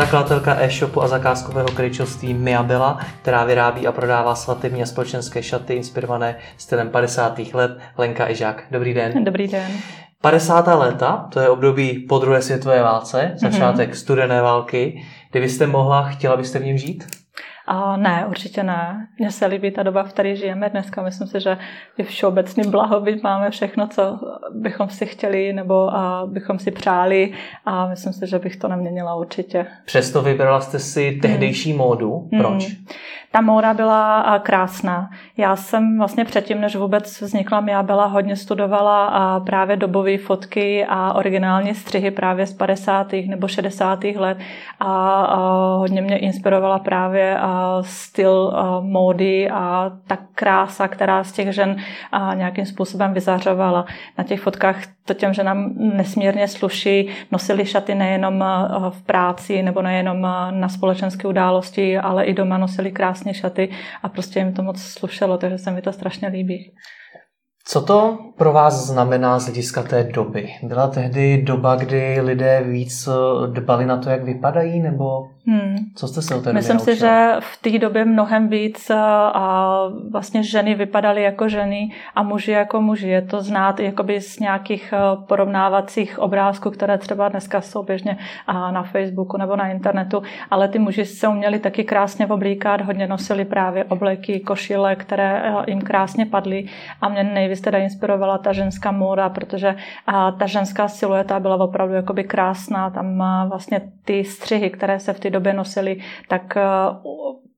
Zakladatelka e-shopu a zakázkového kryčovství Miabela, která vyrábí a prodává svatební a společenské šaty inspirované stylem 50. let, Lenka Ižák. Dobrý den. Dobrý den. 50. léta, to je období po druhé světové válce, začátek mm-hmm. studené války. Kdybyste mohla, chtěla byste v něm žít? A ne, určitě ne. Mně se líbí ta doba, v které žijeme dneska. Myslím si, že je všeobecný blahobyt, máme všechno, co bychom si chtěli nebo a bychom si přáli a myslím si, že bych to neměnila určitě. Přesto vybrala jste si tehdejší hmm. módu. Proč? Hmm. Ta móda byla krásná. Já jsem vlastně předtím, než vůbec vznikla já byla hodně studovala právě dobové fotky a originální střihy právě z 50. nebo 60. let a hodně mě inspirovala právě styl módy a ta krása, která z těch žen nějakým způsobem vyzařovala. Na těch fotkách to těm ženám nesmírně sluší. Nosili šaty nejenom v práci nebo nejenom na společenské události, ale i doma nosili krásné šaty a prostě jim to moc slušelo, takže se mi to strašně líbí. Co to pro vás znamená z hlediska té doby? Byla tehdy doba, kdy lidé víc dbali na to, jak vypadají, nebo Hmm. Co jste se o té Myslím si, že v té době mnohem víc a vlastně ženy vypadaly jako ženy a muži jako muži. Je to znát jakoby z nějakých porovnávacích obrázků, které třeba dneska jsou běžně na Facebooku nebo na internetu, ale ty muži se uměli taky krásně oblíkat, hodně nosili právě obleky, košile, které jim krásně padly a mě nejvíc teda inspirovala ta ženská móda, protože ta ženská silueta byla opravdu jakoby krásná, tam vlastně ty střihy, které se v té době nosili, tak eh,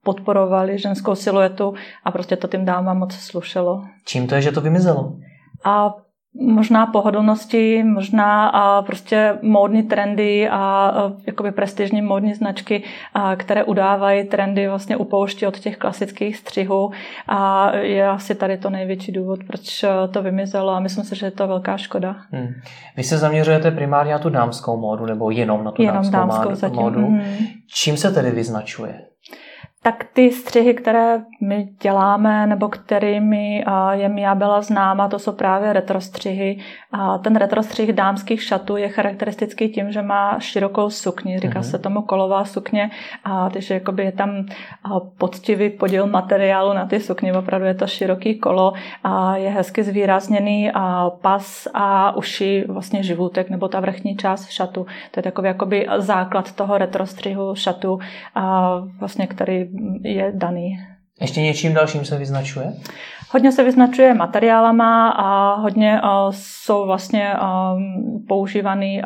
podporovali ženskou siluetu a prostě to tím dámám moc slušelo. Čím to je, že to vymizelo? A možná pohodlnosti, možná a prostě módní trendy a jakoby prestižní módní značky, a které udávají trendy, vlastně upouští od těch klasických střihů a je asi tady to největší důvod, proč to vymizelo a myslím si, že je to velká škoda. Hmm. Vy se zaměřujete primárně na tu dámskou módu nebo jenom na tu jenom dámskou, dámskou zatím. módu. Hmm. Čím se tedy vyznačuje? Tak ty střihy, které my děláme nebo kterými je Mia byla známa, to jsou právě retrostřihy. A ten retrostřih dámských šatů je charakteristický tím, že má širokou sukni, říká mm-hmm. se tomu kolová sukně, a takže jakoby je tam poctivý podíl materiálu na ty sukni, opravdu je to široký kolo a je hezky zvýrazněný a pas a uši vlastně živůtek nebo ta vrchní část šatu. To je takový jakoby základ toho retrostřihu šatu, a vlastně, který je daný. Ještě něčím dalším se vyznačuje? Hodně se vyznačuje materiálama a hodně jsou vlastně používaný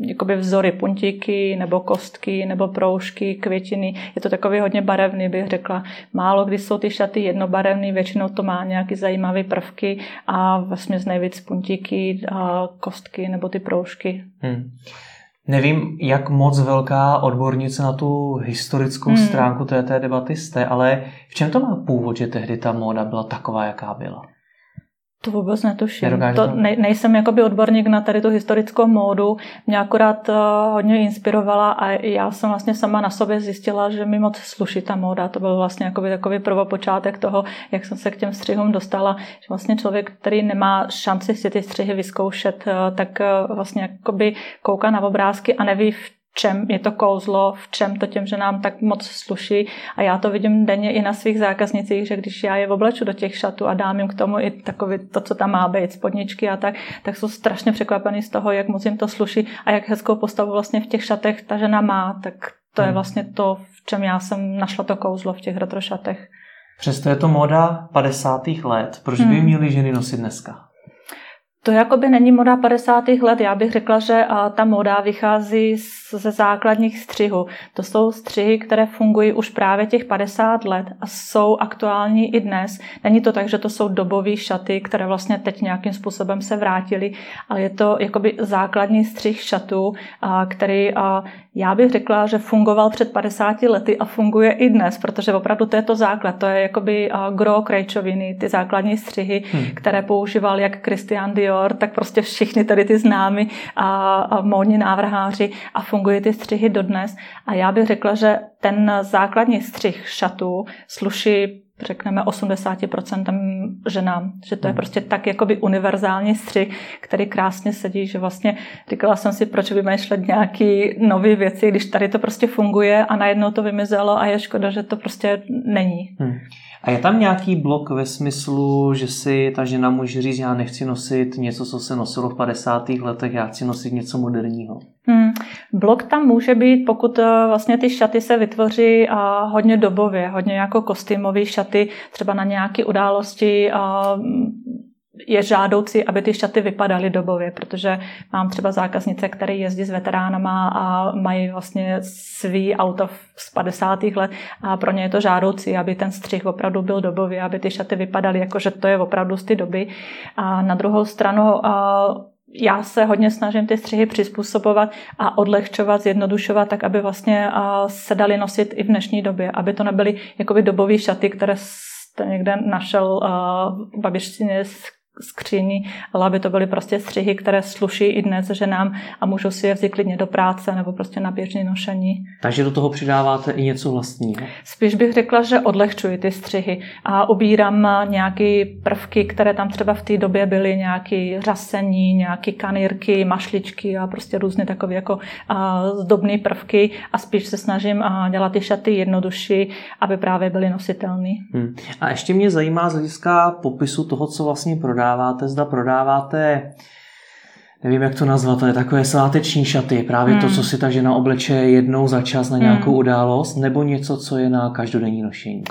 jakoby vzory puntíky nebo kostky nebo proužky, květiny. Je to takový hodně barevný, bych řekla. Málo kdy jsou ty šaty jednobarevný, většinou to má nějaký zajímavé prvky a vlastně z nejvíc puntíky, kostky nebo ty proužky. Hmm. Nevím, jak moc velká odbornice na tu historickou hmm. stránku té, té debaty jste, ale v čem to má původ, že tehdy ta móda byla taková, jaká byla? To vůbec netuším. To ne, nejsem jakoby odborník na tady tu historickou módu. Mě akorát uh, hodně inspirovala a já jsem vlastně sama na sobě zjistila, že mi moc sluší ta móda. To byl vlastně jakoby takový prvopočátek toho, jak jsem se k těm střihům dostala. Že vlastně člověk, který nemá šanci si ty střihy vyzkoušet, uh, tak uh, vlastně jakoby kouká na obrázky a neví, v čem je to kouzlo, v čem to těm, že nám tak moc sluší. A já to vidím denně i na svých zákaznicích, že když já je obleču do těch šatů a dám jim k tomu i takový to, co tam má být, spodničky a tak, tak jsou strašně překvapení z toho, jak moc jim to sluší a jak hezkou postavu vlastně v těch šatech ta žena má. Tak to je hmm. vlastně to, v čem já jsem našla to kouzlo v těch retrošatech. Přesto je to moda 50. let. Proč by hmm. měly ženy nosit dneska? To jakoby není moda 50. let. Já bych řekla, že ta moda vychází ze základních střihů. To jsou střihy, které fungují už právě těch 50 let a jsou aktuální i dnes. Není to tak, že to jsou dobové šaty, které vlastně teď nějakým způsobem se vrátily, ale je to jakoby základní střih šatů, který já bych řekla, že fungoval před 50 lety a funguje i dnes, protože opravdu to je to základ. To je jakoby gro krajčoviny, ty základní střihy, hmm. které používal jak Christian Dior, tak prostě všichni tady ty známy a, a módní návrháři a fungují ty střihy dodnes. A já bych řekla, že ten základní střih šatů sluší řekneme 80% ženám, že to je hmm. prostě tak jakoby univerzální střih, který krásně sedí, že vlastně říkala jsem si, proč vymýšlet nějaký nové věci, když tady to prostě funguje a najednou to vymizelo a je škoda, že to prostě není. Hmm. A je tam nějaký blok ve smyslu, že si ta žena může říct, já nechci nosit něco, co se nosilo v 50. letech, já chci nosit něco moderního? Hmm. Blok tam může být, pokud eh, vlastně ty šaty se vytvoří a hodně dobově, hodně jako kostýmové šaty, třeba na nějaké události, a je žádoucí, aby ty šaty vypadaly dobově, protože mám třeba zákaznice, které jezdí s veteránama a mají vlastně svý auto z 50. let a pro ně je to žádoucí, aby ten střih opravdu byl dobově, aby ty šaty vypadaly jako, že to je opravdu z ty doby. A na druhou stranu já se hodně snažím ty střihy přizpůsobovat a odlehčovat, zjednodušovat, tak aby vlastně se dali nosit i v dnešní době, aby to nebyly jakoby dobové šaty, které jste někde našel v babičtině skříní, ale aby to byly prostě střihy, které sluší i dnes ženám a můžou si je vzít klidně do práce nebo prostě na běžné nošení. Takže do toho přidáváte i něco vlastního? Spíš bych řekla, že odlehčuji ty střihy a ubírám nějaké prvky, které tam třeba v té době byly, nějaké řasení, nějaké kanírky, mašličky a prostě různé takové jako zdobné prvky a spíš se snažím dělat ty šaty jednodušší, aby právě byly nositelné. Hmm. A ještě mě zajímá z hlediska popisu toho, co vlastně prodá prodáváte, zda prodáváte nevím, jak to nazvat, ale takové sváteční šaty, právě hmm. to, co si ta žena obleče jednou za čas na nějakou hmm. událost, nebo něco, co je na každodenní nošení?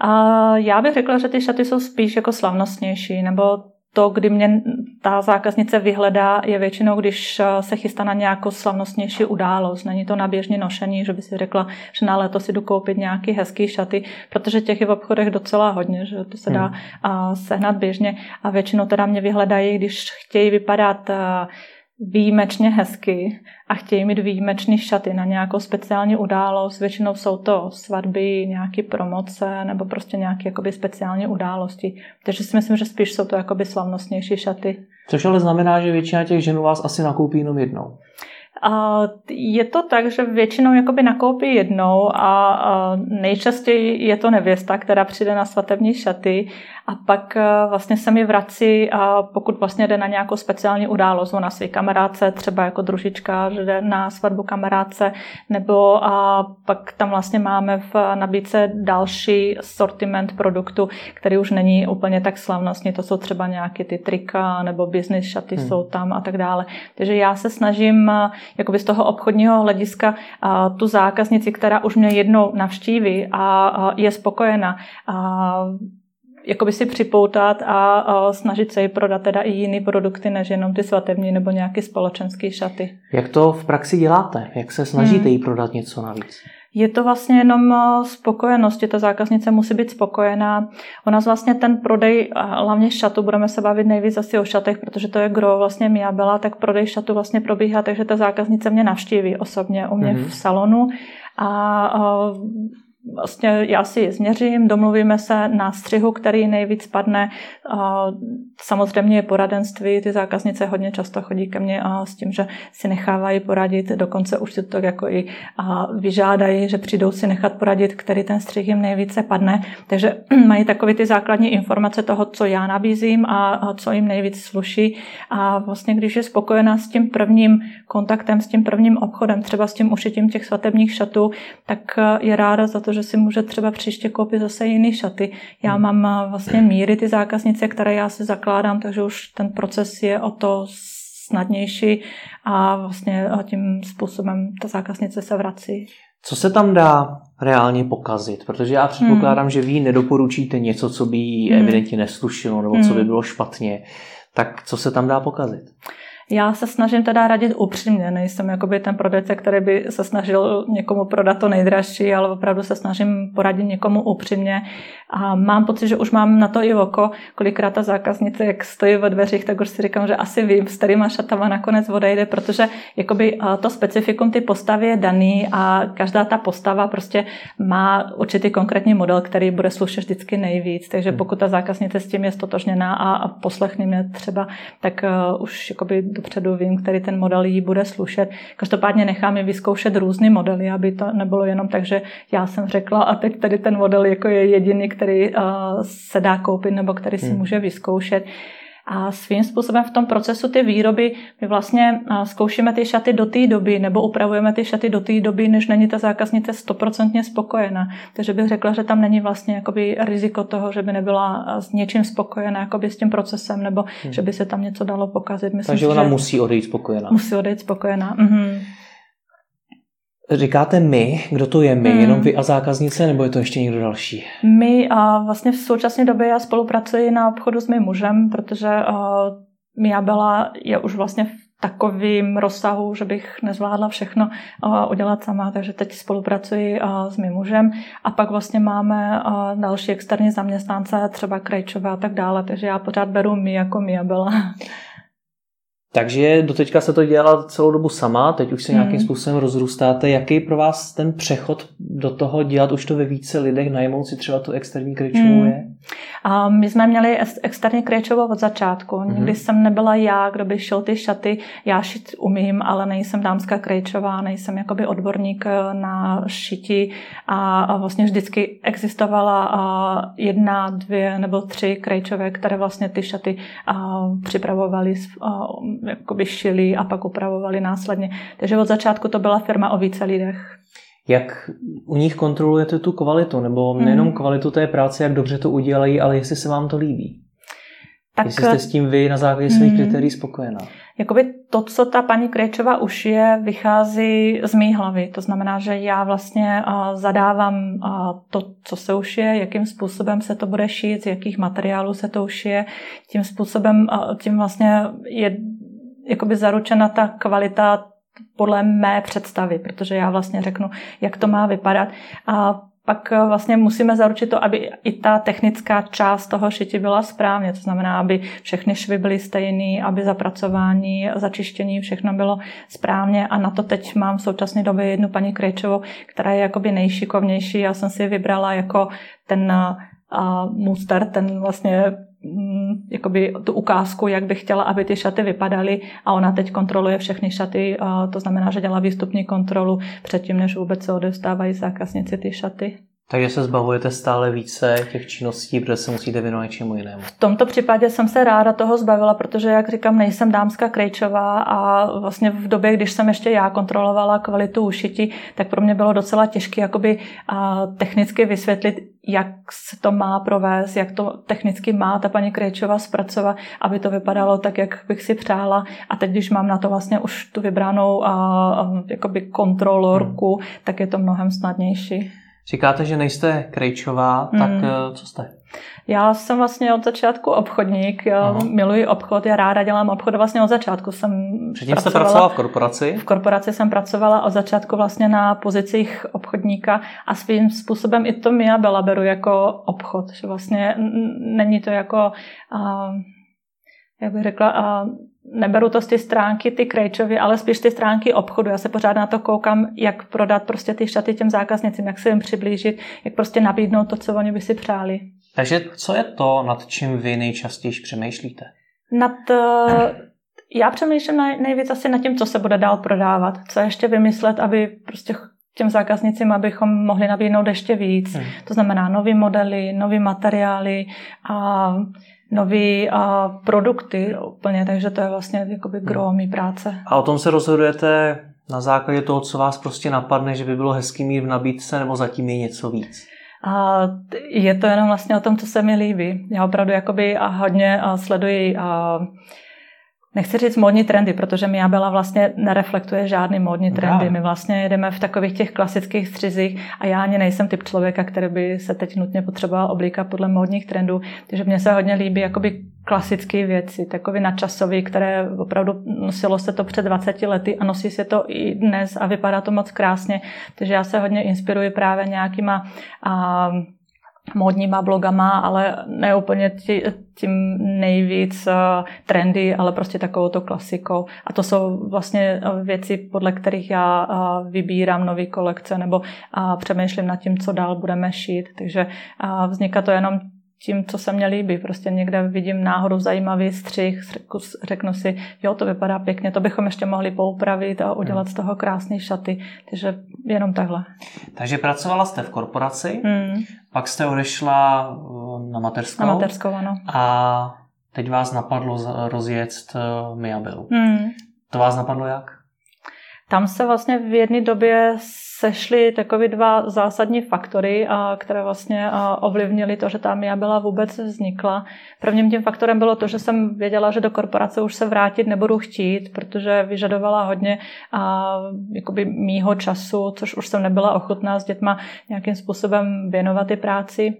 A já bych řekla, že ty šaty jsou spíš jako slavnostnější, nebo to, kdy mě ta zákaznice vyhledá, je většinou, když eh, se chystá na nějakou slavnostnější událost. Není to na běžné nošení, že by si řekla, že na léto si jdu koupit nějaký hezký šaty, protože těch je v obchodech docela hodně, že to se dá hmm. sehnat běžně. A většinou teda mě vyhledají, když chtějí vypadat eh, výjimečně hezky a chtějí mít výjimečný šaty na nějakou speciální událost. Většinou jsou to svatby, nějaké promoce nebo prostě nějaké jakoby speciální události. Takže si myslím, že spíš jsou to jakoby slavnostnější šaty. Což ale znamená, že většina těch ženů vás asi nakoupí jenom jednou. A je to tak, že většinou jakoby nakoupí jednou a nejčastěji je to nevěsta, která přijde na svatební šaty a pak vlastně se mi vrací, a pokud vlastně jde na nějakou speciální událost, na své kamarádce, třeba jako družička, že jde na svatbu kamarádce, nebo a pak tam vlastně máme v nabídce další sortiment produktu, který už není úplně tak slavnostní, to jsou třeba nějaké ty trika nebo business šaty hmm. jsou tam a tak dále. Takže já se snažím jakoby z toho obchodního hlediska tu zákaznici, která už mě jednou navštíví a je spokojena, jakoby si připoutat a, snažit se jí prodat teda i jiné produkty, než jenom ty svatební nebo nějaké společenské šaty. Jak to v praxi děláte? Jak se snažíte hmm. jí prodat něco navíc? Je to vlastně jenom eh, spokojenost, že ta zákaznice musí být spokojená. U nás vlastně ten prodej, hlavně šatu, budeme se bavit nejvíc asi o šatech, protože to je gro vlastně Mia byla, tak prodej šatu vlastně probíhá, takže ta zákaznice mě navštíví osobně u mě mm-hmm. v salonu a, a vlastně já si změřím, domluvíme se na střihu, který nejvíc padne. Samozřejmě je poradenství, ty zákaznice hodně často chodí ke mně a s tím, že si nechávají poradit, dokonce už si to jako i vyžádají, že přijdou si nechat poradit, který ten střih jim nejvíce padne. Takže mají takové ty základní informace toho, co já nabízím a co jim nejvíc sluší. A vlastně, když je spokojená s tím prvním kontaktem, s tím prvním obchodem, třeba s tím ušitím těch svatebních šatů, tak je ráda za to, že si může třeba příště koupit zase jiný šaty. Já mám vlastně míry ty zákaznice, které já si zakládám, takže už ten proces je o to snadnější a vlastně tím způsobem ta zákaznice se vrací. Co se tam dá reálně pokazit? Protože já předpokládám, hmm. že vy nedoporučíte něco, co by jí hmm. evidentně neslušilo nebo hmm. co by hmm. bylo špatně. Tak co se tam dá pokazit? Já se snažím teda radit upřímně, nejsem jakoby ten prodejce, který by se snažil někomu prodat to nejdražší, ale opravdu se snažím poradit někomu upřímně. A mám pocit, že už mám na to i oko, kolikrát ta zákaznice, jak stojí ve dveřích, tak už si říkám, že asi vím, s kterýma šatama nakonec odejde, protože jakoby to specifikum ty postavy je daný a každá ta postava prostě má určitý konkrétní model, který bude slušet vždycky nejvíc. Takže hmm. pokud ta zákaznice s tím je stotožněná a poslechne mě třeba, tak uh, už jakoby dopředu vím, který ten model jí bude slušet. Každopádně nechám je vyzkoušet různé modely, aby to nebylo jenom tak, že já jsem řekla a teď tady ten model jako je jediný, který uh, se dá koupit nebo který si hmm. může vyzkoušet. A svým způsobem v tom procesu ty výroby my vlastně zkoušíme ty šaty do té doby nebo upravujeme ty šaty do té doby, než není ta zákaznice stoprocentně spokojená. Takže bych řekla, že tam není vlastně jakoby riziko toho, že by nebyla s něčím spokojená jakoby s tím procesem nebo hmm. že by se tam něco dalo pokazit. Myslím Takže ona musí odejít spokojená. Musí odejít spokojená. Mhm. Říkáte my, kdo to je my, hmm. jenom vy a zákaznice, nebo je to ještě někdo další? My a vlastně v současné době já spolupracuji na obchodu s mým mužem, protože uh, Mia byla je už vlastně v takovým rozsahu, že bych nezvládla všechno uh, udělat sama, takže teď spolupracuji uh, s mým mužem a pak vlastně máme uh, další externí zaměstnance, třeba krajčové a tak dále, takže já pořád beru mi jako Mia byla. Takže doteďka se to dělala celou dobu sama, teď už se hmm. nějakým způsobem rozrůstáte. Jaký pro vás ten přechod do toho dělat už to ve více lidech, najmout si třeba tu externí krejčovou hmm. je? A my jsme měli externí krejčovou od začátku. Hmm. Nikdy jsem nebyla já, kdo by šel ty šaty. Já šit umím, ale nejsem dámská krejčová, nejsem jakoby odborník eh, na šití a vlastně vždycky existovala jedna, dvě nebo tři krejčové, které vlastně ty šaty připravovaly jakoby šili a pak upravovali následně. Takže od začátku to byla firma o více lidech. Jak u nich kontrolujete tu kvalitu, nebo hmm. nejenom kvalitu té práce, jak dobře to udělají, ale jestli se vám to líbí? Tak, jestli jste s tím vy na základě svých hmm. kritérií spokojená? Jakoby to, co ta paní Krejčová už je, vychází z mý hlavy. To znamená, že já vlastně zadávám to, co se ušije, jakým způsobem se to bude šít, z jakých materiálů se to ušije. Tím způsobem, tím vlastně je jakoby zaručena ta kvalita podle mé představy, protože já vlastně řeknu, jak to má vypadat. A pak vlastně musíme zaručit to, aby i ta technická část toho šití byla správně. To znamená, aby všechny švy byly stejné, aby zapracování, začištění, všechno bylo správně. A na to teď mám v současné době jednu paní Krejčovou, která je jakoby nejšikovnější. Já jsem si vybrala jako ten uh, muster, ten vlastně jakoby tu ukázku, jak bych chtěla, aby ty šaty vypadaly a ona teď kontroluje všechny šaty, to znamená, že dělá výstupní kontrolu předtím, než vůbec se odevstávají zákaznici ty šaty. Takže se zbavujete stále více těch činností, protože se musíte věnovat něčemu jinému. V tomto případě jsem se ráda toho zbavila, protože, jak říkám, nejsem dámská krejčová a vlastně v době, když jsem ještě já kontrolovala kvalitu ušití, tak pro mě bylo docela těžké jakoby technicky vysvětlit, jak se to má provést, jak to technicky má ta paní Krejčová zpracovat, aby to vypadalo tak, jak bych si přála. A teď, když mám na to vlastně už tu vybranou a, a, jakoby kontrolorku, hmm. tak je to mnohem snadnější. Říkáte, že nejste krejčová, tak. Eh, co jste? Já jsem vlastně od začátku obchodník, já Aha. miluji obchod, já ráda dělám obchod vlastně od začátku. Jsem Předtím jste pracovala v korporaci? V korporaci jsem pracovala od začátku vlastně na pozicích obchodníka a svým způsobem i to Mia Bela beru jako obchod, že vlastně není to jako, uh, jak bych řekla, uh, neberu to z ty stránky ty krejčovy, ale spíš ty stránky obchodu. Já se pořád na to koukám, jak prodat prostě ty šaty těm zákaznicím, jak se jim přiblížit, jak prostě nabídnout to, co oni by si přáli. Takže co je to, nad čím vy nejčastěji přemýšlíte? Nad, eh, já přemýšlím nejvíc asi nad tím, co se bude dál prodávat, co ještě vymyslet, aby prostě těm zákaznicím, abychom mohli nabídnout ještě víc. Hmm. To znamená nové modely, nové materiály a nové produkty úplně, takže to je vlastně jakoby hmm. gro mý práce. A o tom se rozhodujete na základě toho, co vás prostě napadne, že by bylo hezký mít v nabídce, nebo zatím je něco víc? A je to jenom vlastně o tom, co se mi líbí. Já opravdu jakoby a hodně sleduji a nechci říct módní trendy, protože Mia byla vlastně nereflektuje žádný módní trendy. My vlastně jedeme v takových těch klasických střizích a já ani nejsem typ člověka, který by se teď nutně potřeboval oblíkat podle módních trendů. Takže mně se hodně líbí jakoby klasické věci, takové načasové, které opravdu nosilo se to před 20 lety a nosí se to i dnes a vypadá to moc krásně. Takže já se hodně inspiruji právě nějakýma a, módníma blogama, ale ne úplně tím nejvíc trendy, ale prostě takovou to klasikou. A to jsou vlastně věci, podle kterých já vybírám nové kolekce nebo přemýšlím nad tím, co dál budeme šít. Takže vzniká to jenom tím, co se mně líbí. Prostě někde vidím náhodou zajímavý střih, řeknu si, jo, to vypadá pěkně, to bychom ještě mohli poupravit a udělat z toho krásné šaty. Takže jenom takhle. Takže pracovala jste v korporaci, hmm. pak jste odešla eh, na materskou. Na materskou, ano. A teď vás napadlo rozjet uh, Miabilu. Hmm. To vás napadlo jak? Tam se vlastně v jedné době sešly takové dva zásadní faktory, které vlastně ovlivnily to, že ta MIA byla vůbec vznikla. Prvním tím faktorem bylo to, že jsem věděla, že do korporace už se vrátit nebudu chtít, protože vyžadovala hodně a, jakoby mýho času, což už jsem nebyla ochotná s dětma nějakým způsobem věnovat i práci.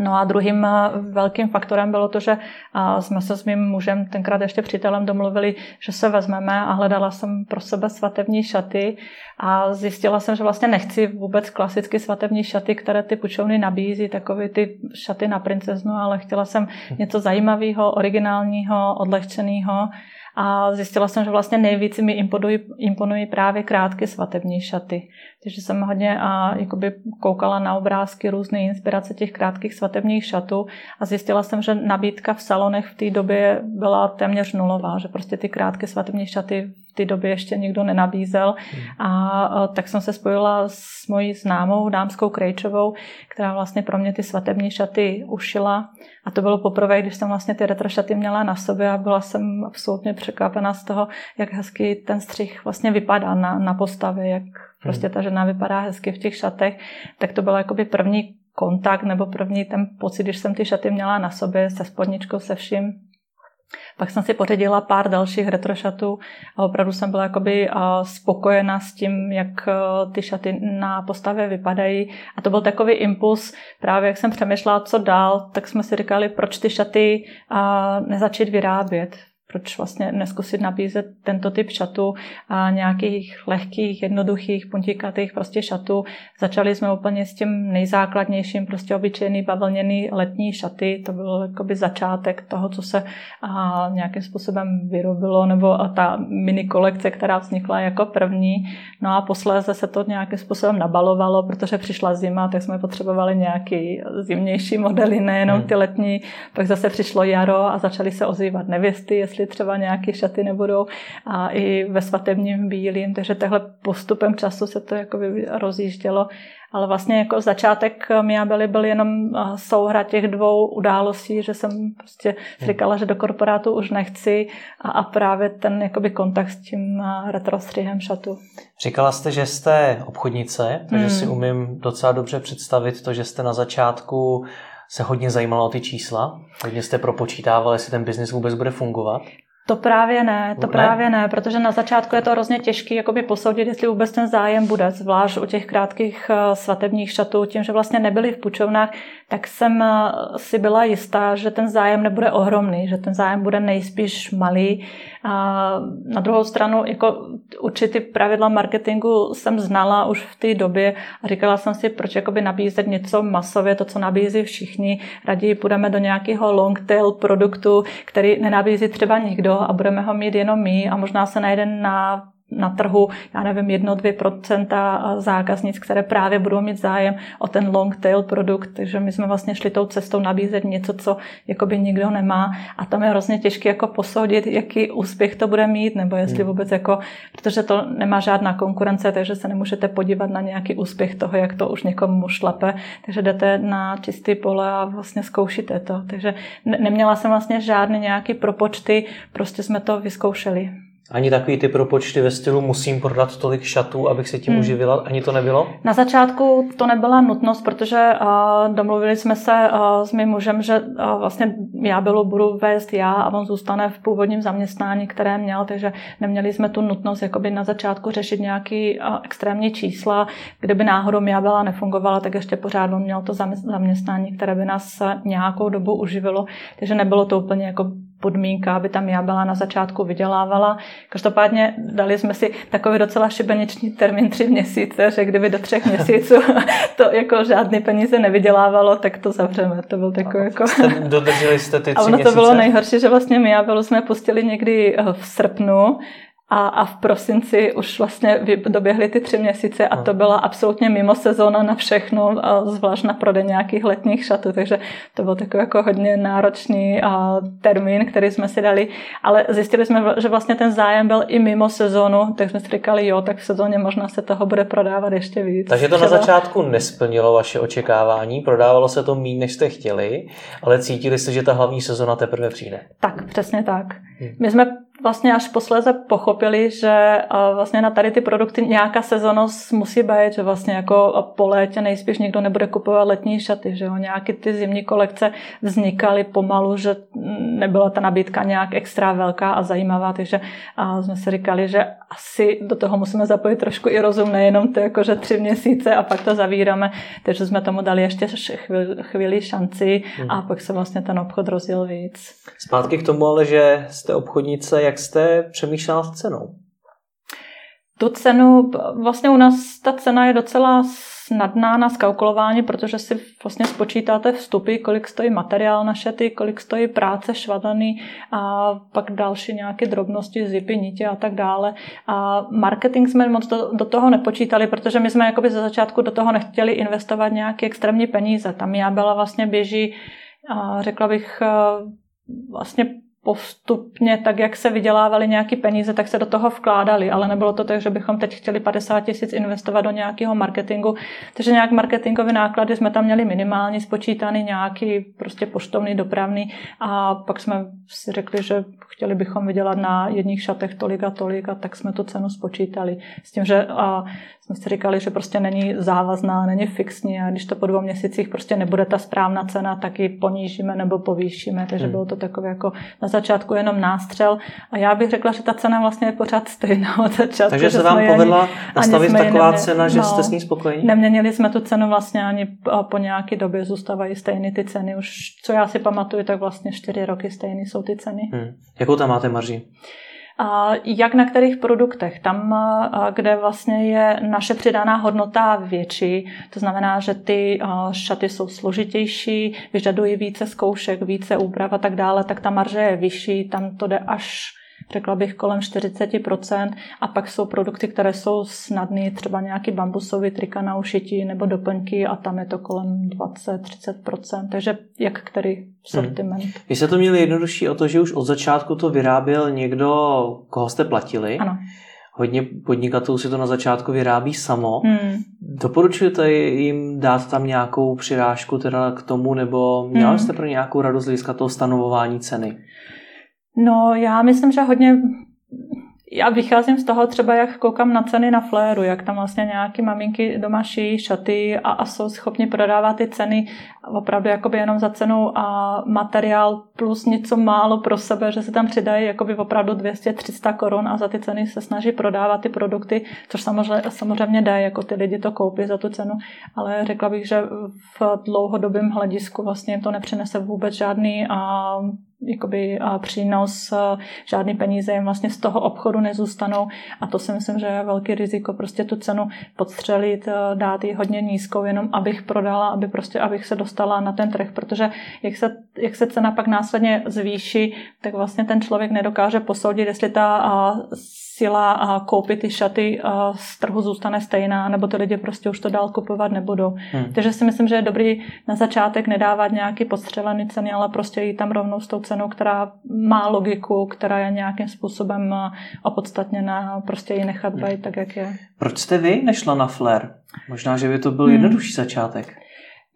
No a druhým eh, velkým faktorem bylo to, že eh, jsme se s mým mužem, tenkrát ještě přítelem, domluvili, že se vezmeme a hledala jsem pro sebe svatební šaty a zjistila jsem, že vlastně nechci vůbec klasicky svatební šaty, které ty pučovny nabízí, takové ty šaty na princeznu, ale chtěla jsem něco zajímavého, originálního, odlehčeného a zjistila jsem, že vlastně nejvíc mi imponují, imponují právě krátké svatební šaty. Takže jsem hodně a, jakoby koukala na obrázky, různé inspirace těch krátkých svatebních šatů a zjistila jsem, že nabídka v salonech v té době byla téměř nulová, že prostě ty krátké svatební šaty té době ještě nikdo nenabízel. Hmm. A, a tak jsem se spojila s mojí známou dámskou Krejčovou, která vlastně pro mě ty svatební šaty ušila. A to bylo poprvé, když jsem vlastně ty retro šaty měla na sobě a byla jsem absolutně překvapená z toho, jak hezky ten střih vlastně vypadá na, na postavě, jak prostě ta žena vypadá hezky v těch šatech, tak to bylo jakoby první kontakt nebo první ten pocit, když jsem ty šaty měla na sobě se spodničkou, se vším. Pak jsem si pořídila pár dalších retrošatů a opravdu jsem byla jakoby spokojená s tím, jak ty šaty na postavě vypadají. A to byl takový impuls, právě jak jsem přemýšlela, co dál, tak jsme si říkali, proč ty šaty nezačít vyrábět proč vlastně neskusit nabízet tento typ šatů a nějakých lehkých, jednoduchých, puntikatých prostě šatů. Začali jsme úplně s tím nejzákladnějším, prostě obyčejný bavlněný letní šaty. To byl jakoby začátek toho, co se a, nějakým způsobem vyrobilo, nebo a ta mini kolekce, která vznikla jako první. No a posléze se to nějakým způsobem nabalovalo, protože přišla zima, tak jsme potřebovali nějaký zimnější modely, nejenom hmm. ty letní. Pak zase přišlo jaro a začaly se ozývat nevěsty, jestli jestli třeba nějaké šaty nebudou a i ve svatebním bílým, takže takhle postupem času se to jako rozjíždělo. Ale vlastně jako začátek Miabely byl jenom souhra těch dvou událostí, že jsem prostě říkala, že do korporátu už nechci a, a právě ten jakoby kontakt s tím retrostřihem šatu. Říkala jste, že jste obchodnice, takže hmm. si umím docela dobře představit to, že jste na začátku se hodně zajímala o ty čísla? Hodně jste propočítávali, jestli ten biznis vůbec bude fungovat? To právě ne, to ne? právě ne, protože na začátku je to hrozně těžké jakoby posoudit, jestli vůbec ten zájem bude, zvlášť u těch krátkých eh, svatebních šatů, tím, že vlastně nebyli v půjčovnách, tak jsem eh, si byla jistá, že ten zájem nebude ohromný, že ten zájem bude nejspíš malý. A na druhou stranu, jako určitý pravidla marketingu jsem znala už v té době a říkala jsem si, proč jakoby nabízet něco masově, to, co nabízí všichni, raději půjdeme do nějakého long tail produktu, který nenabízí třeba nikdo a budeme ho mít jenom my a možná se najde na na trhu, já nevím, 1-2% zákaznic, které právě budou mít zájem o ten long tail produkt, takže my jsme vlastně šli tou cestou nabízet něco, co jakoby nikdo nemá a tam je hrozně těžké jako posoudit, jaký úspěch to bude mít, nebo jestli hmm. vůbec jako, protože to nemá žádná konkurence, takže se nemůžete podívat na nějaký úspěch toho, jak to už někomu šlape, takže jdete na čistý pole a vlastně zkoušíte to. Takže neměla jsem vlastně žádný nějaký propočty, prostě jsme to vyzkoušeli. Ani takový ty propočty ve stylu musím prodat tolik šatů, abych se tím hmm. uživila, ani to nebylo? Na začátku to nebyla nutnost, protože uh, domluvili jsme se uh, s mým mužem, že uh, vlastně já bylo budu vést já a on zůstane v původním zaměstnání, které měl, takže neměli jsme tu nutnost jakoby na začátku řešit nějaký uh, extrémní čísla. Kdyby náhodou já byla nefungovala, tak ještě pořád on měl to zaměstnání, které by nás nějakou dobu uživilo, takže nebylo to úplně jako podmínka, aby tam já byla na začátku vydělávala. Každopádně dali jsme si takový docela šibeniční termín tři měsíce, že kdyby do třech měsíců to jako žádný peníze nevydělávalo, tak to zavřeme. To byl takový jako... Dodrželi jste ty tři A ono to bylo nejhorší, že vlastně my bylo jsme pustili někdy v srpnu a, a v prosinci už vlastně doběhly ty tři měsíce a to byla absolutně mimo sezóna na všechno, a zvlášť na prodej nějakých letních šatů, takže to byl takový jako hodně náročný a, termín, který jsme si dali, ale zjistili jsme, že vlastně ten zájem byl i mimo sezónu, tak jsme si říkali, jo, tak v sezóně možná se toho bude prodávat ještě víc. Takže to na začátku nesplnilo vaše očekávání, prodávalo se to méně, než jste chtěli, ale cítili jste, že ta hlavní sezóna teprve přijde. Tak, přesně tak. Hmm. My jsme vlastně až posléze pochopili, že vlastně na tady ty produkty nějaká sezonost musí být, že vlastně jako po létě nejspíš nikdo nebude kupovat letní šaty, že jo, nějaký ty zimní kolekce vznikaly pomalu, že nebyla ta nabídka nějak extra velká a zajímavá, takže jsme si říkali, že asi do toho musíme zapojit trošku i rozum, nejenom to jako, že tři měsíce a pak to zavíráme, takže jsme tomu dali ještě chvíli, chvíli šanci a mhm. pak se vlastně ten obchod rozjel víc. Zpátky k tomu ale, že jste obchodnice, jak jste přemýšlela s cenou? Tu cenu, vlastně u nás ta cena je docela snadná na skalkulování, protože si vlastně spočítáte vstupy, kolik stojí materiál na šaty, kolik stojí práce švadaný a pak další nějaké drobnosti, zipy, nitě a tak dále. A marketing jsme moc do, do toho nepočítali, protože my jsme jakoby ze začátku do toho nechtěli investovat nějaké extrémní peníze. Tam já byla vlastně běží, a řekla bych, vlastně postupně, tak jak se vydělávaly nějaké peníze, tak se do toho vkládali, ale nebylo to tak, že bychom teď chtěli 50 tisíc investovat do nějakého marketingu. Takže nějak marketingové náklady jsme tam měli minimálně spočítaný, nějaký prostě poštovný, dopravný a pak jsme si řekli, že chtěli bychom vydělat na jedních šatech tolik a tolik a tak jsme tu cenu spočítali. S tím, že a jsme si říkali, že prostě není závazná, není fixní a když to po dvou měsících prostě nebude ta správná cena, tak ji ponížíme nebo povýšíme. Takže hmm. bylo to takové jako na začátku jenom nástřel a já bych řekla, že ta cena vlastně je pořád stejná od začátku. Takže se vám povedla nastavit taková neměli, cena, že no, jste s ní spokojení? Neměnili jsme tu cenu vlastně ani po nějaké době, zůstávají stejné ty ceny. Už co já si pamatuju, tak vlastně čtyři roky stejné jsou ty ceny. Hmm. Jakou tam máte marži? Jak na kterých produktech? Tam, kde vlastně je naše přidaná hodnota větší, to znamená, že ty šaty jsou složitější, vyžadují více zkoušek, více úprav a tak dále, tak ta marže je vyšší, tam to jde až řekla bych kolem 40%. A pak jsou produkty, které jsou snadné, třeba nějaký bambusový trika na ušití nebo doplňky a tam je to kolem 20-30%. Takže jak který sortiment. Hmm. Vy jste to měli jednodušší o to, že už od začátku to vyráběl někdo, koho jste platili. Ano. Hodně podnikatelů si to na začátku vyrábí samo. Hmm. Doporučujete jim dát tam nějakou přirážku teda k tomu, nebo měla hmm. jste pro nějakou radu z hlediska toho stanovování ceny? No, já myslím, že hodně já vycházím z toho třeba, jak koukám na ceny na fléru, jak tam vlastně nějaké maminky doma šijí šaty a, a jsou schopni prodávat ty ceny opravdu jakoby jenom za cenu a materiál plus něco málo pro sebe, že se tam přidají jakoby opravdu 200-300 korun a za ty ceny se snaží prodávat ty produkty, což samozřejmě, samozřejmě dá, jako ty lidi to koupí za tu cenu, ale řekla bych, že v dlouhodobém hledisku vlastně to nepřinese vůbec žádný a jakoby přínos, žádný peníze jim vlastně z toho obchodu nezůstanou. A to si myslím, že je velký riziko prostě tu cenu podstřelit, dát ji hodně nízkou, jenom abych prodala, aby prostě, abych se dostala na ten trh, protože jak se, jak se cena pak následně zvýší, tak vlastně ten člověk nedokáže posoudit, jestli ta síla a koupit ty šaty z trhu zůstane stejná, nebo ty lidi prostě už to dál kupovat nebudou. Hmm. Takže si myslím, že je dobrý na začátek nedávat nějaký podstřelený ceny, ale prostě jít tam rovnou s tou cenou, která má logiku, která je nějakým způsobem opodstatněná, prostě ji nechat být tak, jak je. Proč jste vy nešla na flair? Možná, že by to byl hmm. jednodušší začátek.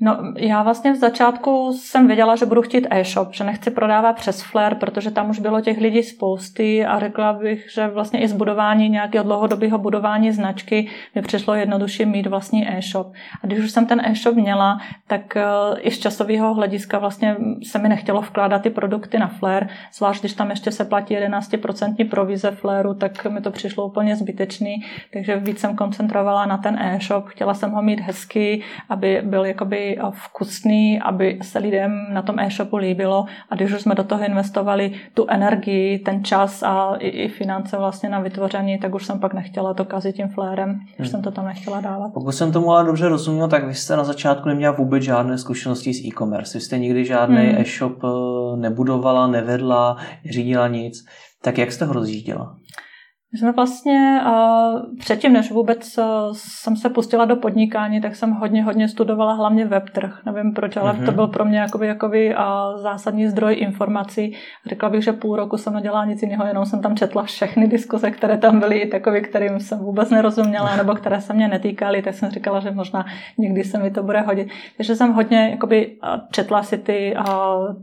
No, já vlastně v začátku jsem věděla, že budu chtít e-shop, že nechci prodávat přes Flair, protože tam už bylo těch lidí spousty a řekla bych, že vlastně i zbudování nějakého dlouhodobého budování značky mi přišlo jednodušší mít vlastní e-shop. A když už jsem ten e-shop měla, tak eh, i z časového hlediska vlastně se mi nechtělo vkládat ty produkty na Flair, zvlášť když tam ještě se platí 11% provize Flairu, tak mi to přišlo úplně zbytečný, takže víc jsem koncentrovala na ten e-shop. Chtěla jsem ho mít hezký, aby byl jakoby vkusný, aby se lidem na tom e-shopu líbilo a když už jsme do toho investovali tu energii, ten čas a i, i finance vlastně na vytvoření, tak už jsem pak nechtěla to kazit tím flérem, hmm. už jsem to tam nechtěla dávat. Pokud jsem tomu ale dobře rozuměl, tak vy jste na začátku neměla vůbec žádné zkušenosti s e-commerce. Vy jste nikdy žádný hmm. e-shop eh, nebudovala, nevedla, neřídila nic. Tak jak jste ho rozjížděla? My jsme vlastně uh, předtím, než vůbec uh, jsem se pustila do podnikání, tak jsem hodně, hodně studovala hlavně webtrh. Nevím proč, ale mm-hmm. to byl pro mě jakoby, jakoby uh, zásadní zdroj informací. Řekla bych, že půl roku jsem nedělala nic jiného, jenom jsem tam četla všechny diskuze, které tam byly, takové, kterým jsem vůbec nerozuměla, nebo které se mě netýkaly, tak jsem říkala, že možná někdy se mi to bude hodit. Takže jsem hodně jakoby, četla si ty, uh,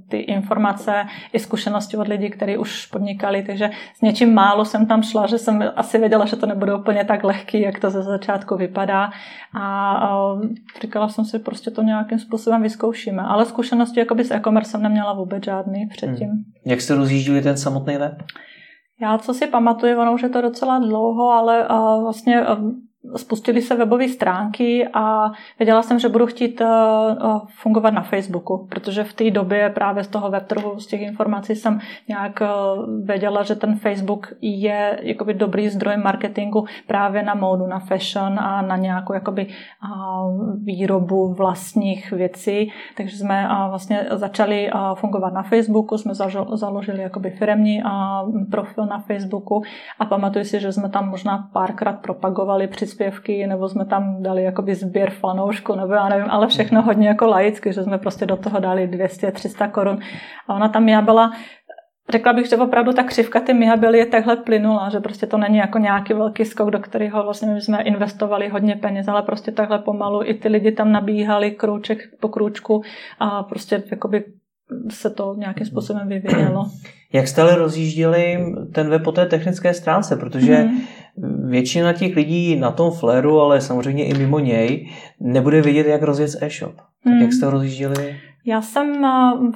ty informace i zkušenosti od lidí, kteří už podnikali, takže s něčím málo jsem tam šla, že jsem asi věděla, že to nebude úplně tak lehký, jak to ze začátku vypadá. A, a říkala jsem si, prostě to nějakým způsobem vyzkoušíme. Ale zkušenosti jakoby s e-commerce jsem neměla vůbec žádný předtím. Hmm. Jak jste rozjíždili ten samotný web? Já co si pamatuju, ono už je to docela dlouho, ale vlastně spustily se webové stránky a věděla jsem, že budu chtít eh, eh, fungovat na Facebooku, protože v té době právě z toho webtrhu, z těch informací jsem nějak eh, věděla, že ten Facebook je jakoby dobrý zdroj marketingu právě na módu, na fashion a na nějakou jakoby výrobu vlastních věcí. Takže jsme vlastně začali fungovat na Facebooku, jsme založili jakoby firemní profil na Facebooku a pamatuju si, že jsme tam možná párkrát propagovali při příspěvky, nebo jsme tam dali jakoby sběr fanoušku, nebo já nevím, ale všechno hodně jako laicky, že jsme prostě do toho dali 200-300 korun. A ona tam já byla Řekla bych, že opravdu ta křivka ty Mihabily je takhle plynula, že prostě to není jako nějaký velký skok, do kterého vlastně my jsme investovali hodně peněz, ale prostě takhle pomalu i ty lidi tam nabíhali krůček po krůčku a prostě jakoby se to nějakým způsobem vyvíjelo. Jak jste ale rozjížděli ten web po té technické stránce, protože mm většina těch lidí na tom fléru, ale samozřejmě i mimo něj, nebude vědět, jak rozjet e-shop. Tak jak hmm. jste ho rozjížděli? Já jsem eh,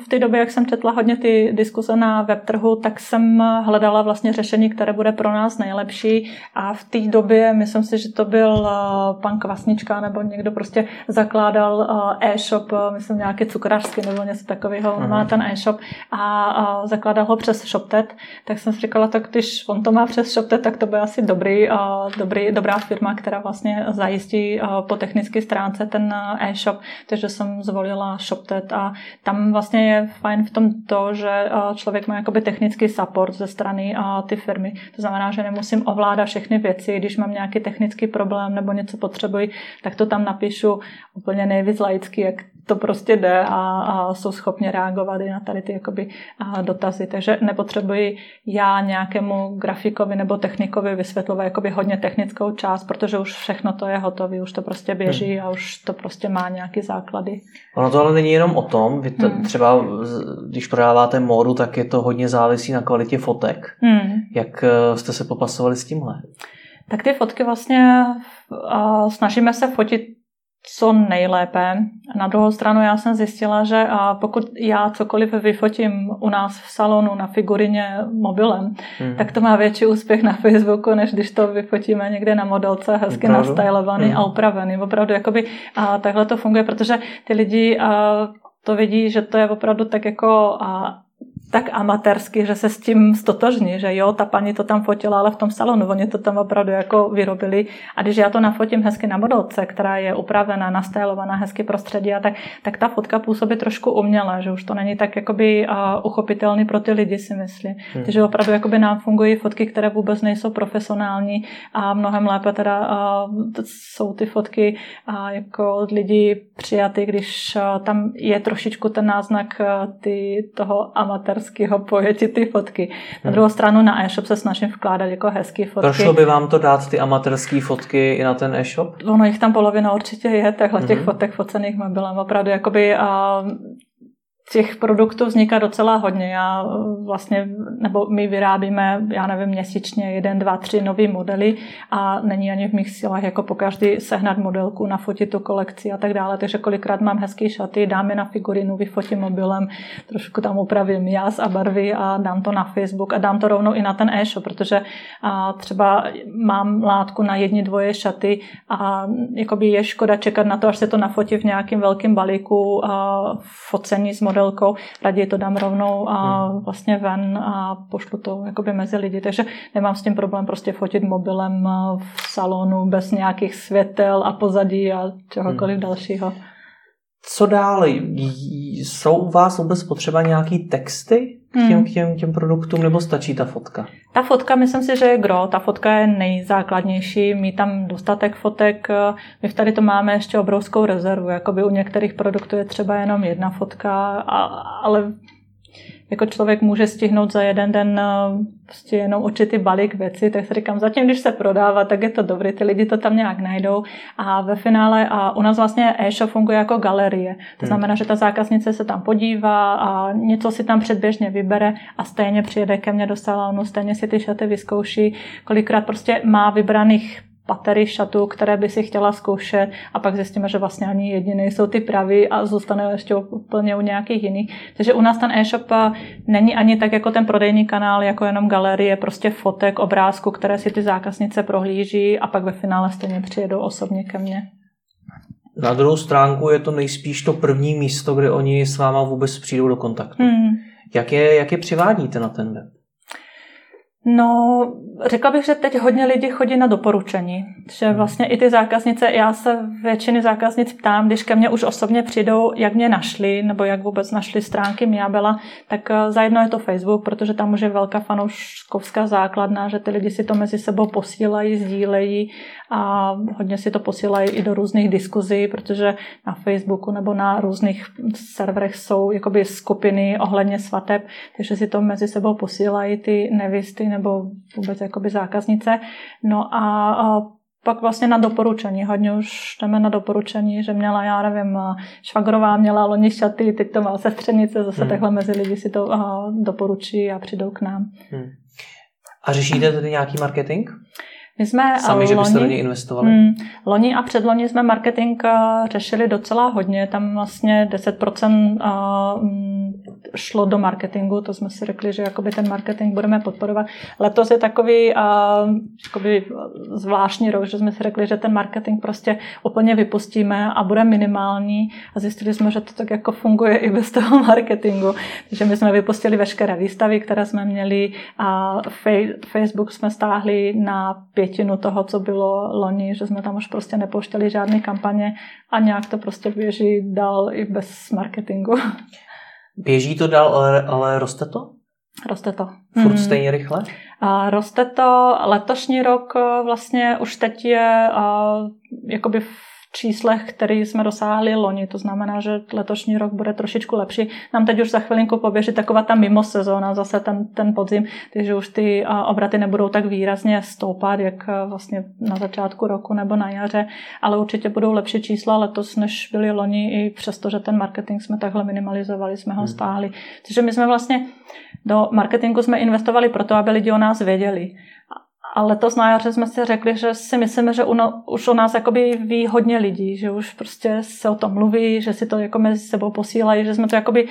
v té době, jak jsem četla hodně ty diskuse na webtrhu, tak jsem eh, hledala vlastně řešení, které bude pro nás nejlepší. A v té době, myslím si, že to byl eh, pan Kvasnička nebo někdo prostě zakládal e-shop, myslím nějaký cukrářský nebo něco takového, on má ten e-shop a zakládal ho přes ShopTet, tak jsem si říkala, tak když on to má přes ShopTet, tak to bude asi dobrý, dobrý, dobrá firma, která vlastně zajistí po technické stránce ten e-shop, takže jsem zvolila ShopTet a tam vlastně je fajn v tom to, že člověk má jakoby technický support ze strany ty firmy. To znamená, že nemusím ovládat všechny věci, když mám nějaký technický problém nebo něco potřebuji, tak to tam napíšu úplně nejvíc laicky, jak to prostě jde a, a jsou schopni reagovat i na tady ty jakoby, a dotazy. Takže nepotřebuji já nějakému grafikovi nebo technikovi vysvětlovat jakoby hodně technickou část, protože už všechno to je hotové, už to prostě běží hmm. a už to prostě má nějaký základy. Ono to ale není jenom o tom, vy to, hmm. třeba když prodáváte módu, tak je to hodně závisí na kvalitě fotek. Hmm. Jak eh, jste se popasovali s tímhle? Tak ty fotky vlastně uh, snažíme se fotit co nejlépe. Na druhou stranu já jsem zjistila, že pokud já cokoliv vyfotím u nás v salonu na figurině mobilem, hmm. tak to má větší úspěch na Facebooku, než když to vyfotíme někde na modelce hezky Opravdu? nastylovaný hmm. a upravený. Opravdu jakoby a takhle to funguje, protože ty lidi a, to vidí, že to je opravdu tak jako a, tak amatérsky, že se s tím stotožní, že jo, ta paní to tam fotila, ale v tom salonu, oni to tam opravdu jako vyrobili. A když já to nafotím hezky na modelce, která je upravená, nastylovaná, hezky prostředí, a tak, tak ta fotka působí trošku uměle, že už to není tak jakoby uh, uchopitelný pro ty lidi, si myslím. Hmm. Takže opravdu jakoby nám fungují fotky, které vůbec nejsou profesionální a mnohem lépe teda uh, jsou ty fotky uh, jako od lidí přijaty, když uh, tam je trošičku ten náznak uh, ty, toho amatér amatérského pojetí ty fotky. Na hmm. druhou stranu na e-shop se snažím vkládat jako hezké fotky. Prošlo by vám to dát ty amatérské fotky i na ten e-shop? Ono jich tam polovina určitě je, takhle těch hmm. fotek focených mobilem. Opravdu jakoby a těch produktů vzniká docela hodně. Já eh, vlastně, nebo my vyrábíme, já nevím, měsíčně jeden, dva, tři nové modely a není ani v mých silách jako po každý sehnat modelku, nafotit tu kolekci a tak dále. Takže kolikrát mám hezké šaty, dám je na figurinu, vyfotím mobilem, trošku tam upravím jas a barvy a dám to na Facebook a dám to rovnou i na ten e-shop, protože třeba mám látku na jedni, dvoje šaty a jakoby je škoda čekat na to, až se to nafotí v nějakém velkém balíku a focení s modelem modelkou, raději to dám rovnou a hmm. vlastně ven a pošlu to jakoby mezi lidi. Takže nemám s tím problém prostě fotit mobilem v salonu bez nějakých světel a pozadí a čehokoliv hmm. dalšího. Co dále? Jsou u vás vůbec potřeba nějaký texty k těm, hmm. k těm, těm produktům nebo stačí ta fotka? Ta fotka, myslím si, že je gro. Ta fotka je nejzákladnější. Mít tam dostatek fotek. My v tady to máme ještě obrovskou rezervu. Jakoby u některých produktů je třeba jenom jedna fotka, a, ale jako člověk může stihnout za jeden den eh, prostě jenom určitý balík věcí, tak si říkám, zatím, když se prodává, tak je to dobré, ty lidi to tam nějak najdou a ve finále a u nás vlastně e-shop funguje jako galerie. To hmm. znamená, že ta zákaznice se tam podívá a něco si tam předběžně vybere a stejně přijede ke mně do salonu, stejně si ty šaty vyzkouší, kolikrát prostě má vybraných patery šatů, které by si chtěla zkoušet a pak zjistíme, že vlastně ani jediné jsou ty pravý a zůstane ještě úplně u nějakých jiných. Takže u nás ten e-shop není ani tak jako ten prodejní kanál, jako jenom galerie, prostě fotek, obrázku, které si ty zákaznice prohlíží a pak ve finále stejně přijedou osobně ke mně. Na druhou stránku je to nejspíš to první místo, kde oni s váma vůbec přijdou do kontaktu. Hmm. Jak, je, jak je přivádíte na ten web? No, řekla bych, že teď hodně lidí chodí na doporučení. Že hmm. vlastně i ty zákaznice, já se většiny zákaznic ptám, když ke mně už osobně přijdou, jak mě našli, nebo jak vůbec našli stránky Miabela, tak eh, zajedno je to Facebook, protože tam už je velká fanouškovská základna, že ty lidi si to mezi sebou posílají, sdílejí a hodně si to posílají i do různých diskuzí, protože na Facebooku nebo na různých serverech jsou jakoby skupiny ohledně svateb, takže si to mezi sebou posílají ty nevisty nebo vůbec jakoby zákaznice. No a, a pak vlastně na doporučení. Hodně už jdeme na doporučení, že měla, já nevím, švagrová měla loni šaty, teď to má sestřenice, zase hmm. takhle mezi lidi si to uh, doporučí a přijdou k nám. Hmm. A řešíte tedy nějaký marketing? My jsme Sami, loni, že byste do něj investovali? Mm, loni a předloni jsme marketing řešili docela hodně. Tam vlastně 10% mm, šlo do marketingu, to jsme si řekli, že jakoby ten marketing budeme podporovat. Letos je takový jakoby zvláštní rok, že jsme si řekli, že ten marketing prostě úplně vypustíme a bude minimální a zjistili jsme, že to tak jako funguje i bez toho marketingu. Takže my jsme vypustili veškeré výstavy, které jsme měli a Facebook jsme stáhli na pět pětinu toho, co bylo loni, že jsme tam už prostě nepouštěli žádné kampaně a nějak to prostě běží dál i bez marketingu. Běží to dál, ale, ale roste to? Roste to. Furt hmm. stejně rychle? A roste to. Letošní rok eh, vlastně už teď je a, eh, jakoby v číslech, které jsme dosáhli loni. To znamená, že letošní rok bude trošičku lepší. Nám teď už za chvilinku poběží taková ta mimo sezóna, zase ten, ten podzim, takže už ty obraty nebudou tak výrazně stoupat, jak vlastně na začátku roku nebo na jaře, ale určitě budou lepší čísla letos, než byly loni, i přesto, že ten marketing jsme takhle minimalizovali, jsme ho hmm. stáhli. Takže my jsme vlastně do marketingu jsme investovali proto, aby lidi o nás věděli. A letos na jaře jsme si řekli, že si myslíme, že uno, už o nás jakoby ví hodně lidí, že už prostě se o tom mluví, že si to jako mezi sebou posílají, že jsme to jakoby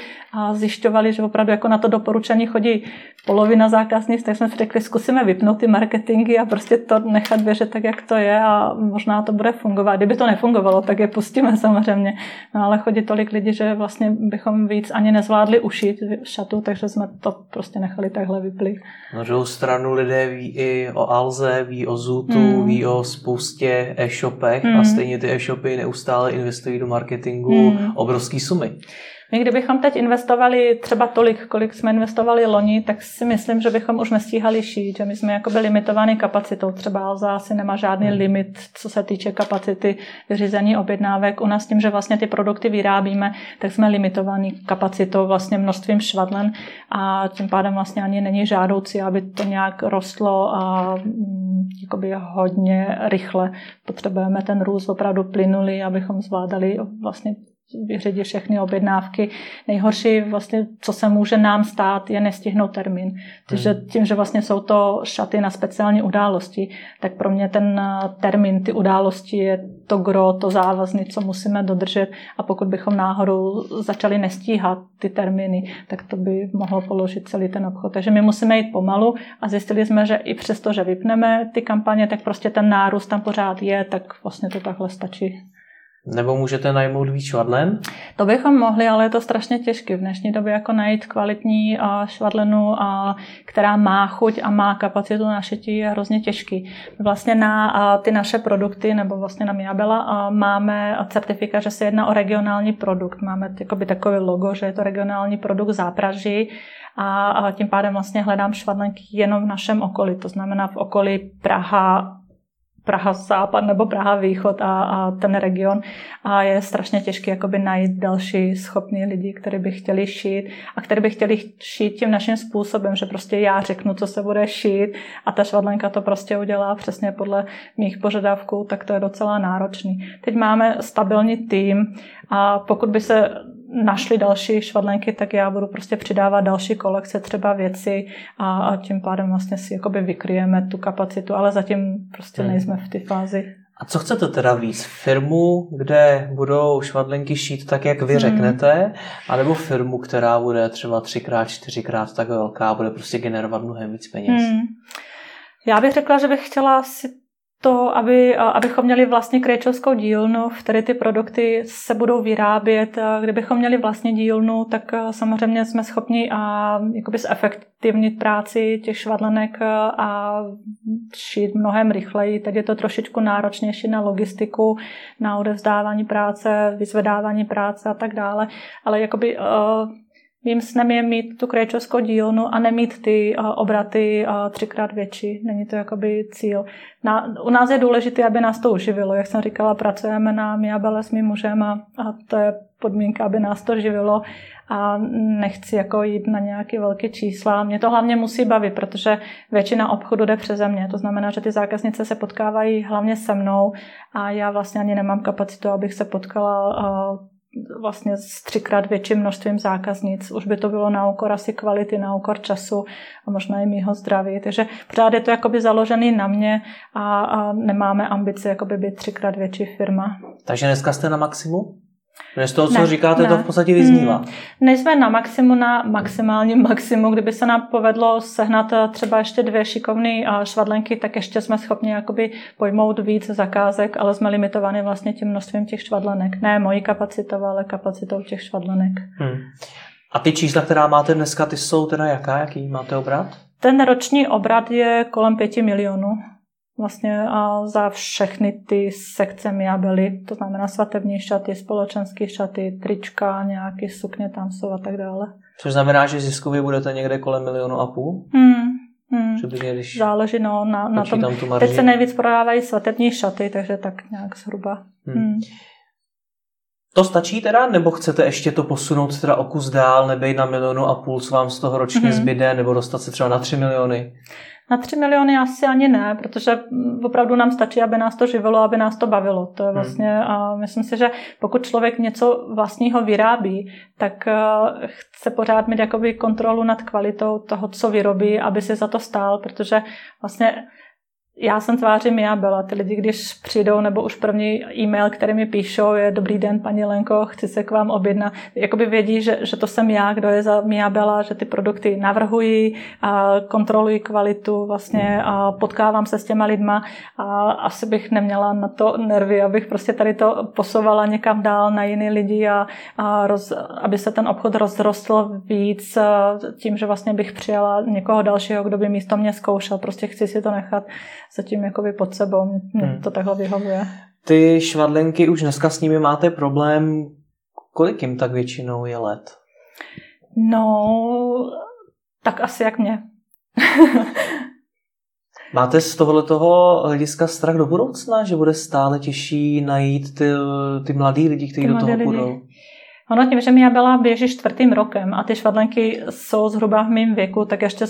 zjišťovali, že opravdu jako na to doporučení chodí polovina zákaznic, tak jsme si řekli, zkusíme vypnout ty marketingy a prostě to nechat běžet tak, jak to je a možná to bude fungovat. Kdyby to nefungovalo, tak je pustíme samozřejmě. No ale chodí tolik lidí, že vlastně bychom víc ani nezvládli ušít šatu, takže jsme to prostě nechali takhle vyplit. Na druhou stranu lidé ví i o Alze, ví o Zutu, hmm. ví o spoustě e-shopech hmm. a stejně ty e-shopy neustále investují do marketingu hmm. obrovské sumy. My kdybychom teď investovali třeba tolik, kolik jsme investovali loni, tak si myslím, že bychom už nestíhali šít, že my jsme jakoby limitovaný kapacitou. Třeba Alza asi nemá žádný hmm. limit, co se týče kapacity vyřízení objednávek. U nás tím, že vlastně ty produkty vyrábíme, tak jsme limitovaný kapacitou, vlastně množstvím švadlen a tím pádem vlastně ani není žádoucí, aby to nějak rostlo a mm, jakoby hodně rychle. Potřebujeme ten růst opravdu plynulý, abychom zvládali vlastně vyřídit všechny objednávky. Nejhorší vlastně, co se může nám stát, je nestihnout termín. Takže hmm. tím, že vlastně jsou to šaty na speciální události, tak pro mě ten eh, termín, ty události je to gro, to závazný, co musíme dodržet a pokud bychom náhodou začali nestíhat ty termíny, tak to by mohlo položit celý ten obchod. Takže my musíme jít pomalu a zjistili jsme, že i přesto, že vypneme ty kampaně, tak prostě ten nárůst tam pořád je, tak vlastně to takhle stačí. Nebo můžete najmout víc švadlen? To bychom mohli, ale je to strašně těžké v dnešní době jako najít kvalitní švadlenu, která má chuť a má kapacitu na šití, je hrozně těžký. Vlastně na ty naše produkty, nebo vlastně na Miabela, máme certifikát, že se jedná o regionální produkt. Máme takové logo, že je to regionální produkt zápraží a tím pádem vlastně hledám švadlenky jenom v našem okolí, to znamená v okolí Praha, Praha západ nebo Praha východ a, a ten region a je strašně těžké jakoby najít další schopní lidi, kteří by chtěli šít a kteří by chtěli šít tím naším způsobem, že prostě já řeknu, co se bude šít a ta švadlenka to prostě udělá přesně podle mých požadavků, tak to je docela náročný. Teď máme stabilní tým a pokud by se našli další švadlenky, tak já budu prostě přidávat další kolekce, třeba věci a, a tím pádem vlastně si jakoby vykryjeme tu kapacitu, ale zatím prostě hmm. nejsme v té fázi. A co chcete teda víc? Firmu, kde budou švadlenky šít tak, jak vy hmm. řeknete, anebo firmu, která bude třeba třikrát, čtyřikrát tak velká a bude prostě generovat mnohem víc peněz? Hmm. Já bych řekla, že bych chtěla si to, aby, abychom měli vlastně krejčovskou dílnu, v které ty produkty se budou vyrábět. Kdybychom měli vlastně dílnu, tak samozřejmě jsme schopni a, jakoby zefektivnit práci těch švadlenek a šít mnohem rychleji. Teď je to trošičku náročnější na logistiku, na odevzdávání práce, vyzvedávání práce a tak dále. Ale jakoby Mým snem je mít tu krajčovskou dílnu a nemít ty obraty třikrát větší. Není to jakoby cíl. Na, u nás je důležité, aby nás to uživilo. Jak jsem říkala, pracujeme na Miabele s mým mužem a, a to je podmínka, aby nás to živilo a nechci jako jít na nějaké velké čísla. Mě to hlavně musí bavit, protože většina obchodu jde přeze mě. To znamená, že ty zákaznice se potkávají hlavně se mnou a já vlastně ani nemám kapacitu, abych se potkala vlastně s třikrát větším množstvím zákaznic. Už by to bylo na úkor asi kvality, na úkor času a možná i mýho zdraví. Takže pořád je to jakoby založený na mě a, a nemáme ambice jakoby být třikrát větší firma. Takže dneska jste na maximu? Z toho, co ne, říkáte, ne. to v podstatě vyznívá. Mm, nejsme na maximu, na maximálním maximu. Kdyby se nám povedlo sehnat eh, třeba ještě dvě šikovné eh, švadlenky, tak ještě jsme schopni jakoby pojmout víc zakázek, ale jsme limitovaní vlastně tím množstvím těch švadlenek. Ne mojí kapacitou, ale kapacitou těch švadlenek. Hmm. A ty čísla, která máte dneska, ty jsou teda jaká? Jaký máte obrat? Ten roční obrat je kolem pěti milionů vlastně a za všechny ty sekce miabely, to znamená svatební šaty, společenské šaty, trička, nějaké sukně tam jsou a tak dále. Což znamená, že ziskově budete někde kolem milionu a půl? Hmm. Hmm. Přibližně, když Záleží no, na, na tom. Tu Teď se nejvíc prodávají svatební šaty, takže tak nějak zhruba. Hmm. Hmm. To stačí teda, nebo chcete ještě to posunout teda o kus dál, nebejt na milionu a půl, co vám z toho ročně hmm zbyde, nebo dostat se třeba na tři miliony? Na 3 miliony asi ani ne, protože opravdu nám stačí, aby nás to živilo, aby nás to bavilo. To je hmm. vlastně, a myslím si, že pokud člověk něco vlastního vyrábí, tak eh, chce pořád mít jakoby kontrolu nad kvalitou toho, co vyrobí, aby si za to stál, protože vlastně já jsem tváří Mia byla. Ty lidi, když přijdou, nebo už první e-mail, který mi píšou, je dobrý den, paní Lenko, chci se k vám objednat. Jakoby vědí, že, že to jsem já, kdo je za Mia Bela, že ty produkty navrhuji, a kontroluji kvalitu, vlastně a potkávám se s těma lidma a asi bych neměla na to nervy, abych prostě tady to posouvala někam dál na jiný lidi a, a roz, aby se ten obchod rozrostl víc tím, že vlastně bych přijala někoho dalšího, kdo by místo mě zkoušel. Prostě chci si to nechat zatím jakoby pod sebou. Mě, hmm. to takhle vyhovuje. Ty švadlenky, už dneska s nimi máte problém Kolik jim tak většinou je let? No, tak asi jak mě. Máte z tohoto hlediska strach do budoucna, že bude stále těžší najít ty, ty mladý lidi, kteří do toho budou? Ono tím, že já byla běží čtvrtým rokem a ty švadlenky jsou zhruba v mém věku, tak ještě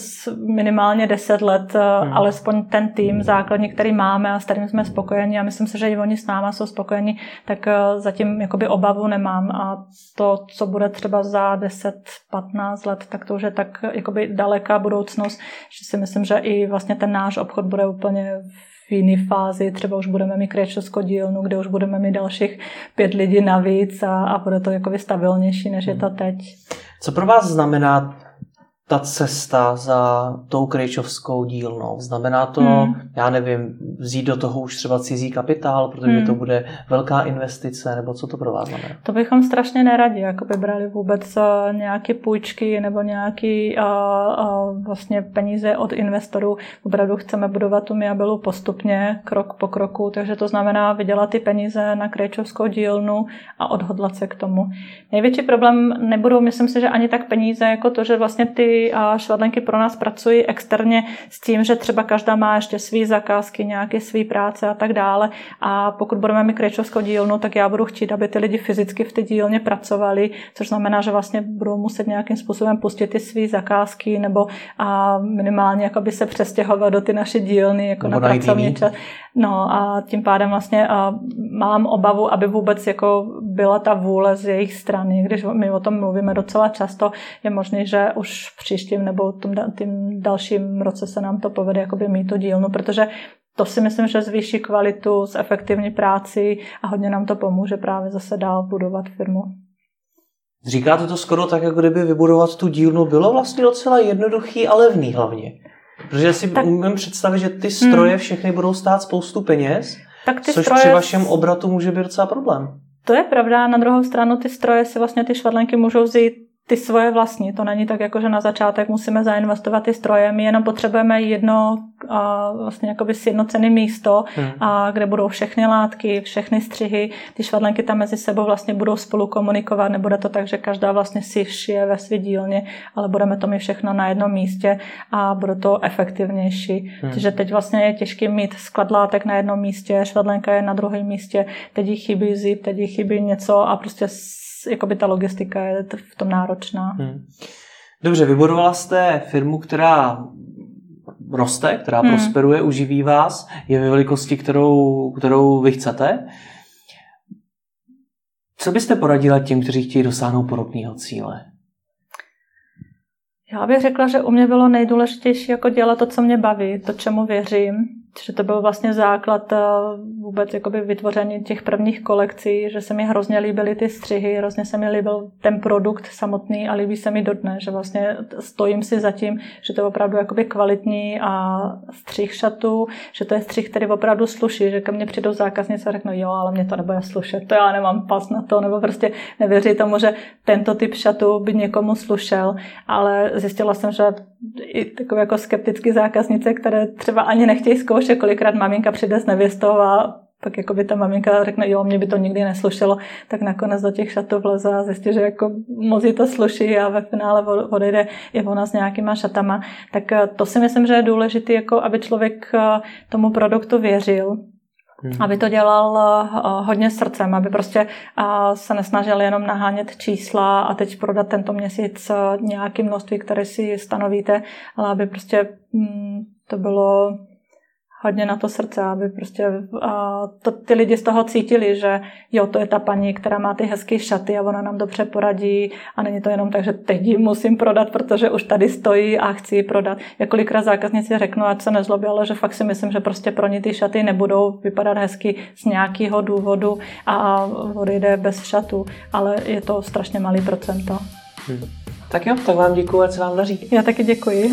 minimálně 10 let, eh, hmm. alespoň ten tým základní, který máme a s kterým jsme spokojeni a myslím si, že i oni s náma jsou spokojeni, tak eh, zatím jakoby obavu nemám a to, co bude třeba za 10-15 let, tak to už je tak jakoby daleká budoucnost, že si myslím, že i vlastně ten náš obchod bude úplně v jiné fázi, třeba už budeme mít kréčovskou dílnu, kde už budeme mít dalších pět lidí navíc a, a bude to jako stabilnější, než je to teď. Co pro vás znamená ta cesta za tou krejčovskou dílnou? Znamená to, hmm. já nevím, vzít do toho už třeba cizí kapitál, protože hmm. to bude velká investice, nebo co to pro vás znamená? To bychom strašně neradi, jako by brali vůbec eh, nějaké půjčky nebo nějaké uh, uh, vlastně peníze od investorů. Opravdu chceme budovat tu Miabelu postupně, krok po kroku, takže to znamená vydělat ty peníze na krejčovskou dílnu a odhodlat se k tomu. Největší problém nebudou, myslím si, že ani tak peníze, jako to, že vlastně ty a švadlenky pro nás pracují externě s tím, že třeba každá má ještě své zakázky, nějaké své práce a tak dále. A pokud budeme mít krečovskou dílnu, tak já budu chtít, aby ty lidi fyzicky v té dílně pracovali, což znamená, že vlastně budou muset nějakým způsobem pustit ty své zakázky nebo a minimálně jakoby se přestěhovat do ty naše dílny jako nebo na pracovní čas. No a tím pádem vlastně a mám obavu, aby vůbec jako byla ta vůle z jejich strany. Když my o tom mluvíme docela často, je možné, že už příštím nebo tom, tím dalším roce se nám to povede jakoby mít to dílnu, protože to si myslím, že zvýší kvalitu, zefektivní práci a hodně nám to pomůže právě zase dál budovat firmu. Říkáte to skoro tak, jako kdyby vybudovat tu dílnu bylo vlastně docela jednoduchý a levný hlavně. Protože si tak, umím představit, že ty stroje hmm. všechny budou stát spoustu peněz, tak ty což stroje... při vašem obratu může být docela problém. To je pravda, na druhou stranu ty stroje si vlastně ty švadlenky můžou vzít ty svoje vlastní. To není tak, jako že na začátek musíme zainvestovat ty stroje. My jenom potřebujeme jedno a vlastně jakoby sjednocené místo, hmm. a kde budou všechny látky, všechny střihy. Ty švadlenky tam mezi sebou vlastně budou spolu komunikovat. Nebude to tak, že každá vlastně si šije ve své dílně, ale budeme to mít všechno na jednom místě a bude to efektivnější. Hmm. Takže teď vlastně je těžké mít sklad látek na jednom místě, švadlenka je na druhém místě, teď jí chybí zip, teď jí chybí něco a prostě jakoby ta logistika je v tom náročná. Hmm. Dobře, vybudovala jste firmu, která roste, která hmm. prosperuje, uživí vás, je ve velikosti, kterou, kterou vy chcete. Co byste poradila těm, kteří chtějí dosáhnout podobného cíle? Já bych řekla, že u mě bylo nejdůležitější jako dělat to, co mě baví, to, čemu věřím že to byl vlastně základ eh, vůbec jakoby vytvoření těch prvních kolekcí, že se mi hrozně líbily ty střihy, hrozně se mi líbil ten produkt samotný a líbí se mi dodne, že vlastně stojím si za tím, že to je opravdu jakoby kvalitní a střih šatu, že to je střih, který opravdu sluší, že ke mně přijdou zákaznice a řeknou, jo, ale mě to nebude slušet, to já nemám pas na to, nebo prostě nevěří tomu, že tento typ šatu by někomu slušel, ale zjistila jsem, že i takové jako skeptické zákaznice, které třeba ani nechtějí zkoušet, kolikrát maminka přijde s nevěstou a pak jako by ta maminka řekne, jo, mě by to nikdy neslušelo, tak nakonec do těch šatů vleze a zjistí, že jako moc jí to sluší a ve finále odejde i ona s nějakýma šatama. Tak eh, to si myslím, že je důležité, jako aby člověk eh, tomu produktu věřil, Hmm. Aby to dělal uh, hodně srdcem, aby prostě uh, se nesnažil jenom nahánět čísla a teď prodat tento měsíc uh, nějaký množství, které si stanovíte, ale aby prostě um, to bylo hodně na to srdce, aby prostě a to, ty lidi z toho cítili, že jo, to je ta paní, která má ty hezké šaty a ona nám dobře poradí a není to jenom tak, že teď ji musím prodat, protože už tady stojí a chci ji prodat. Jakolikrát zákazníci řeknu, ať se nezlobí, ale že fakt si myslím, že prostě pro ně ty šaty nebudou vypadat hezky z nějakého důvodu a odejde bez šatu, ale je to strašně malý procento. Hmm. Tak jo, tak vám děkuji a se vám daří. Já taky děkuji.